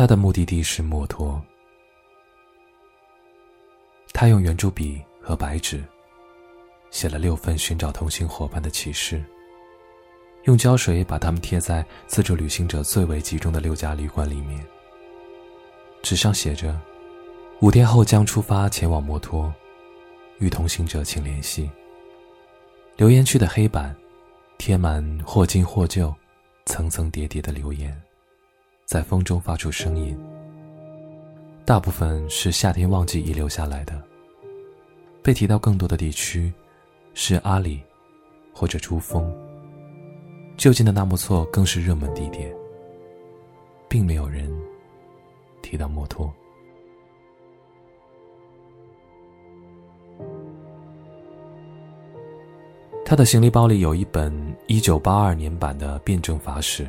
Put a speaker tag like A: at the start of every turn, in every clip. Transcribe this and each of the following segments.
A: 他的目的地是墨脱。他用圆珠笔和白纸写了六份寻找同行伙伴的启事，用胶水把它们贴在自助旅行者最为集中的六家旅馆里面。纸上写着：“五天后将出发前往墨脱，与同行者请联系。”留言区的黑板贴满或新或旧、层层叠叠的留言，在风中发出声音。大部分是夏天旺季遗留下来的。被提到更多的地区是阿里或者珠峰。就近的纳木错更是热门地点，并没有人提到墨脱。他的行李包里有一本1982年版的《辩证法史》，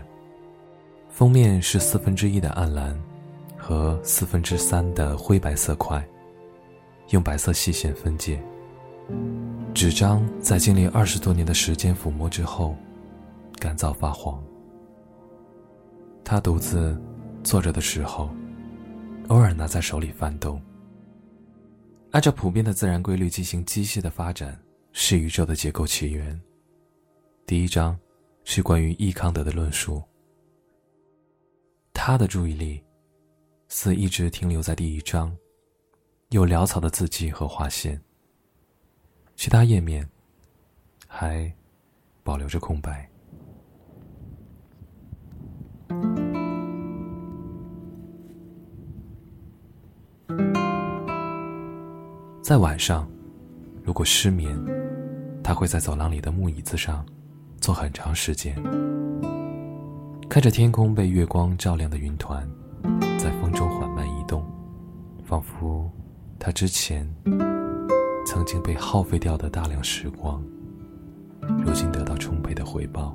A: 封面是四分之一的暗蓝和四分之三的灰白色块，用白色细线分界。纸张在经历二十多年的时间抚摸之后，干燥发黄。他独自坐着的时候，偶尔拿在手里翻动。按照普遍的自然规律进行机械的发展。是宇宙的结构起源。第一章是关于易康德的论述。他的注意力似一直停留在第一章，有潦草的字迹和划线。其他页面还保留着空白。在晚上，如果失眠。他会在走廊里的木椅子上坐很长时间，看着天空被月光照亮的云团在风中缓慢移动，仿佛他之前曾经被耗费掉的大量时光，如今得到充沛的回报。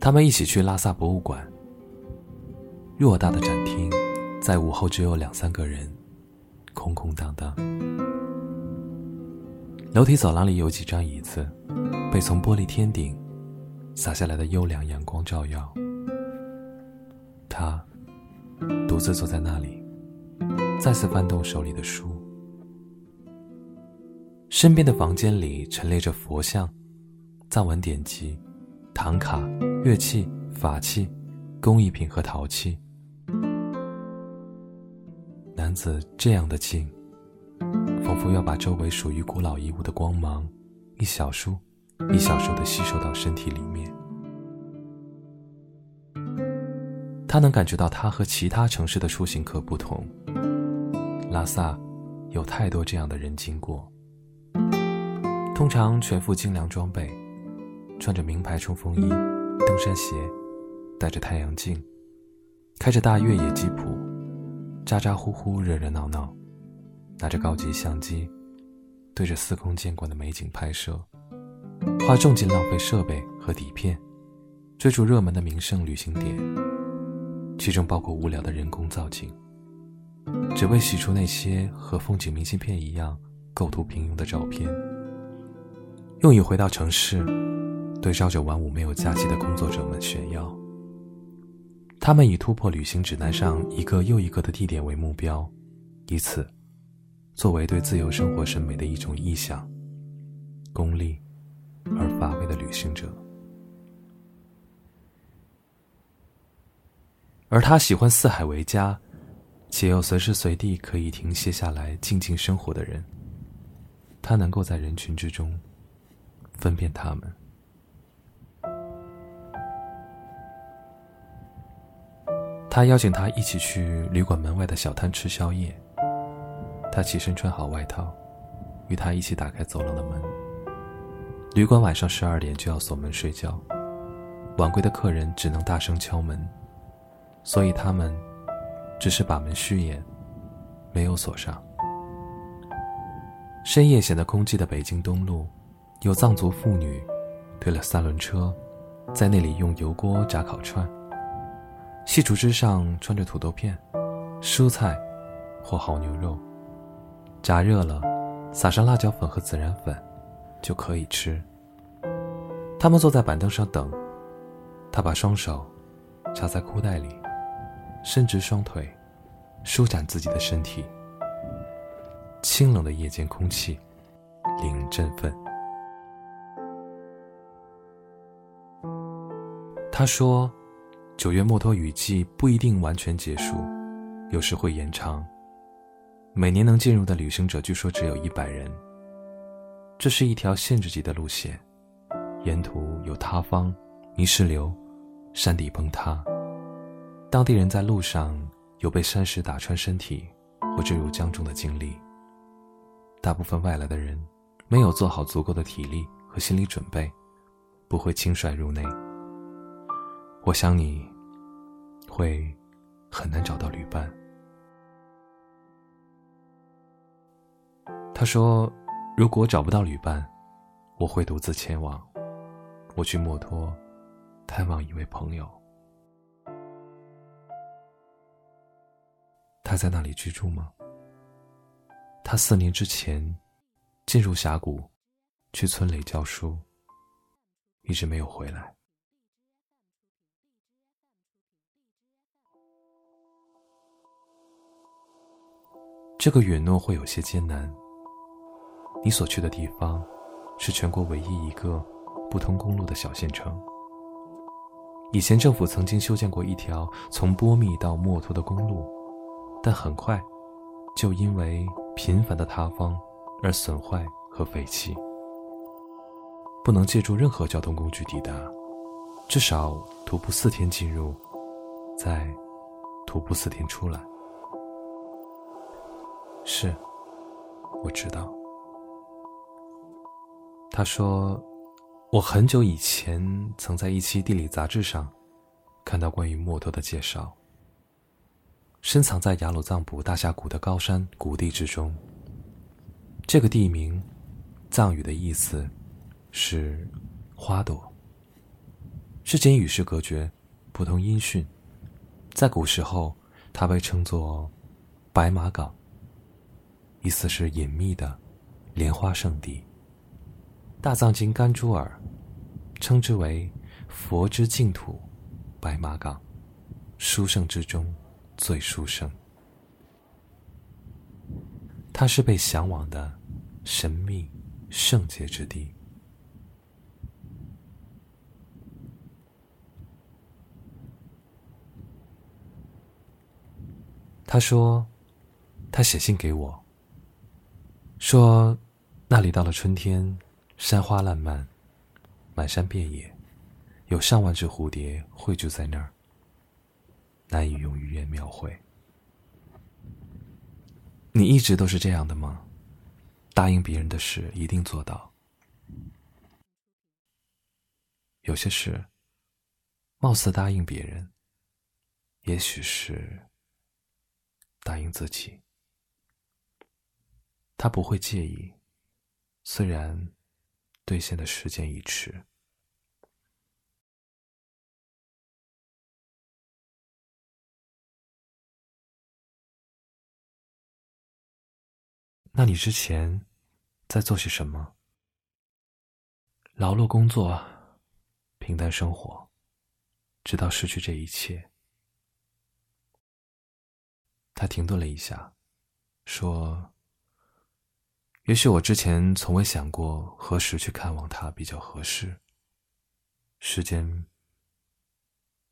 A: 他们一起去拉萨博物馆，偌大的展厅，在午后只有两三个人，空空荡荡。楼梯走廊里有几张椅子，被从玻璃天顶洒下来的优良阳光照耀。他独自坐在那里，再次翻动手里的书。身边的房间里陈列着佛像、藏文典籍、唐卡、乐器、法器、工艺品和陶器。男子这样的静。仿佛要把周围属于古老遗物的光芒，一小束一小束的吸收到身体里面。他能感觉到，他和其他城市的出行客不同。拉萨有太多这样的人经过，通常全副精良装备，穿着名牌冲锋衣、登山鞋，戴着太阳镜，开着大越野吉普，咋咋呼呼，热热闹闹。拿着高级相机，对着司空见惯的美景拍摄，花重金浪费设备和底片，追逐热门的名胜旅行点，其中包括无聊的人工造景，只为洗出那些和风景明信片一样构图平庸的照片，用以回到城市，对朝九晚五没有假期的工作者们炫耀。他们以突破旅行指南上一个又一个的地点为目标，以此。作为对自由生活审美的一种臆想，功利而乏味的旅行者，而他喜欢四海为家，且又随时随地可以停歇下来静静生活的人。他能够在人群之中分辨他们。他邀请他一起去旅馆门外的小摊吃宵夜。他起身穿好外套，与他一起打开走廊的门。旅馆晚上十二点就要锁门睡觉，晚归的客人只能大声敲门，所以他们只是把门虚掩，没有锁上。深夜显得空寂的北京东路，有藏族妇女推了三轮车，在那里用油锅炸烤串，细竹枝上穿着土豆片、蔬菜或好牛肉。炸热了，撒上辣椒粉和孜然粉，就可以吃。他们坐在板凳上等，他把双手插在裤袋里，伸直双腿，舒展自己的身体。清冷的夜间空气，令人振奋。他说：“九月墨脱雨季不一定完全结束，有时会延长。每年能进入的旅行者据说只有一百人。这是一条限制级的路线，沿途有塌方、泥石流、山底崩塌。当地人在路上有被山石打穿身体或坠入江中的经历。”大部分外来的人没有做好足够的体力和心理准备，不会轻率入内。我想你会很难找到旅伴。他说：“如果找不到旅伴，我会独自前往。我去墨脱探望一位朋友。他在那里居住吗？”他四年之前进入峡谷，去村里教书，一直没有回来。这个允诺会有些艰难。你所去的地方是全国唯一一个不通公路的小县城。以前政府曾经修建过一条从波密到墨脱的公路，但很快就因为频繁的塌方而损坏和废弃，不能借助任何交通工具抵达，至少徒步四天进入，再徒步四天出来。是，我知道。他说，我很久以前曾在一期地理杂志上看到关于墨脱的介绍。深藏在雅鲁藏布大峡谷的高山谷地之中。这个地名，藏语的意思是“花朵”。是间与世隔绝，不通音讯。在古时候，它被称作“白马岗”，意思是隐秘的莲花圣地。大藏经甘珠尔称之为“佛之净土，白马岗，殊胜之中”。最殊胜，它是被向往的神秘圣洁之地。他说，他写信给我，说那里到了春天，山花烂漫，满山遍野，有上万只蝴蝶汇聚在那儿。难以用语言描绘。你一直都是这样的吗？答应别人的事一定做到。有些事，貌似答应别人，也许是答应自己。他不会介意，虽然兑现的时间已迟。那你之前在做些什么？劳碌工作，平淡生活，直到失去这一切。他停顿了一下，说：“也许我之前从未想过何时去看望他比较合适。时间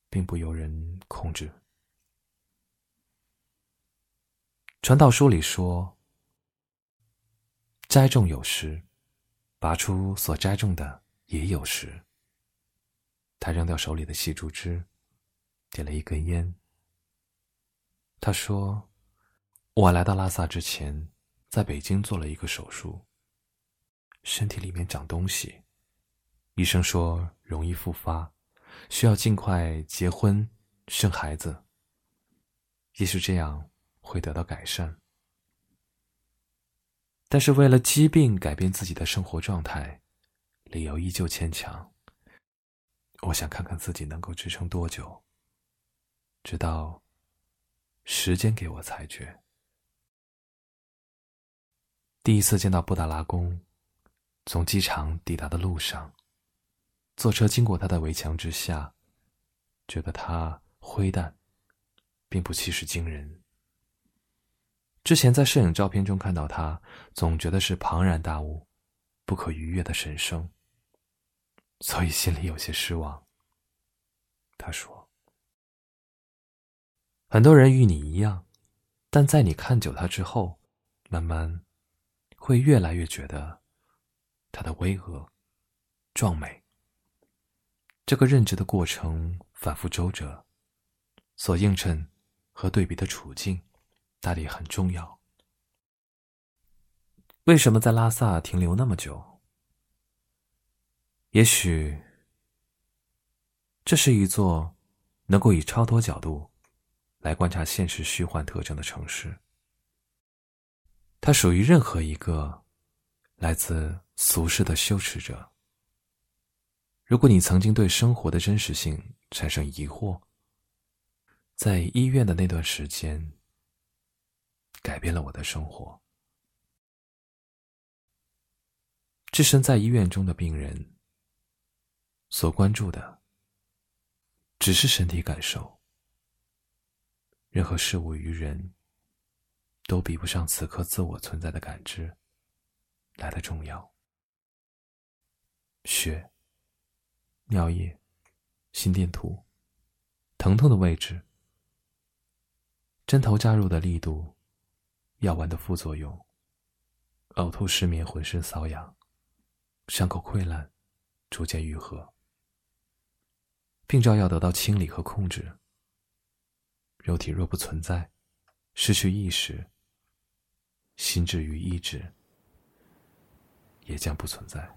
A: 并不由人控制。”传道书里说。栽种有时，拔出所栽种的也有时。他扔掉手里的细竹枝，点了一根烟。他说：“我来到拉萨之前，在北京做了一个手术，身体里面长东西，医生说容易复发，需要尽快结婚生孩子。也许这样会得到改善。”但是为了疾病改变自己的生活状态，理由依旧牵强。我想看看自己能够支撑多久，直到时间给我裁决。第一次见到布达拉宫，从机场抵达的路上，坐车经过他的围墙之下，觉得他灰淡，并不气势惊人。之前在摄影照片中看到他，总觉得是庞然大物，不可逾越的神圣，所以心里有些失望。他说：“很多人与你一样，但在你看久他之后，慢慢会越来越觉得它的巍峨、壮美。这个认知的过程反复周折，所映衬和对比的处境。”大理很重要。为什么在拉萨停留那么久？也许，这是一座能够以超脱角度来观察现实虚幻特征的城市。它属于任何一个来自俗世的羞耻者。如果你曾经对生活的真实性产生疑惑，在医院的那段时间。改变了我的生活。置身在医院中的病人，所关注的只是身体感受。任何事物与人，都比不上此刻自我存在的感知来的重要。血、尿液、心电图、疼痛的位置、针头扎入的力度。药丸的副作用：呕吐、失眠、浑身瘙痒，伤口溃烂，逐渐愈合。病灶要得到清理和控制。肉体若不存在，失去意识，心智与意志也将不存在。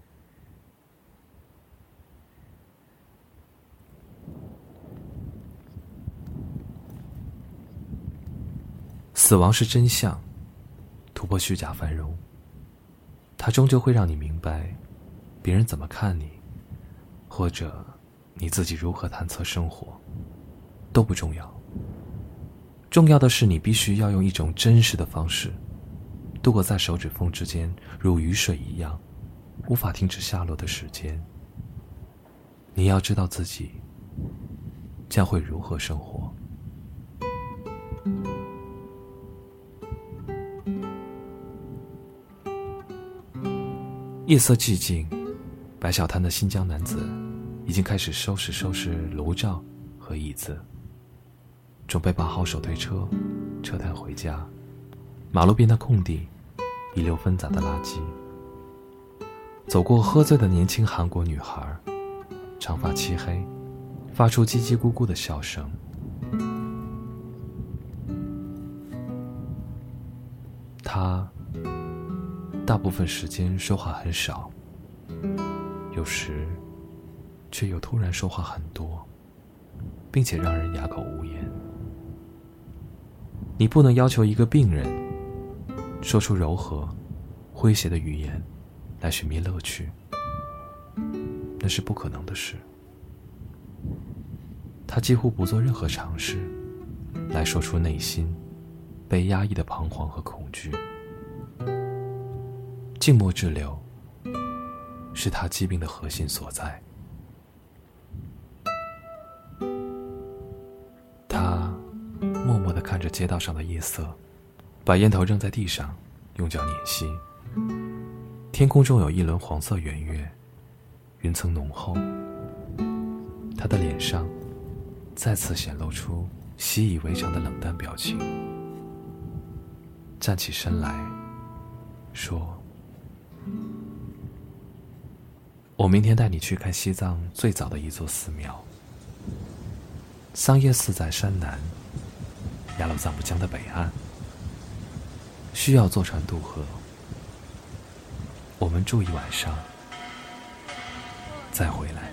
A: 死亡是真相。突破虚假繁荣，它终究会让你明白，别人怎么看你，或者你自己如何探测生活，都不重要。重要的是，你必须要用一种真实的方式，度过在手指缝之间如雨水一样无法停止下落的时间。你要知道自己将会如何生活。夜色寂静，白小滩的新疆男子已经开始收拾收拾炉灶和椅子，准备把好手推车，撤摊回家。马路边的空地，遗留纷杂的垃圾。走过喝醉的年轻韩国女孩，长发漆黑，发出叽叽咕咕的笑声。他。大部分时间说话很少，有时却又突然说话很多，并且让人哑口无言。你不能要求一个病人说出柔和、诙谐的语言来寻觅乐趣，那是不可能的事。他几乎不做任何尝试来说出内心被压抑的彷徨和恐惧。静默滞留，是他疾病的核心所在。他默默的看着街道上的夜色，把烟头扔在地上，用脚碾熄。天空中有一轮黄色圆月，云层浓厚。他的脸上再次显露出习以为常的冷淡表情，站起身来说。我明天带你去看西藏最早的一座寺庙——桑耶寺，在山南雅鲁藏布江的北岸，需要坐船渡河。我们住一晚上，再回来。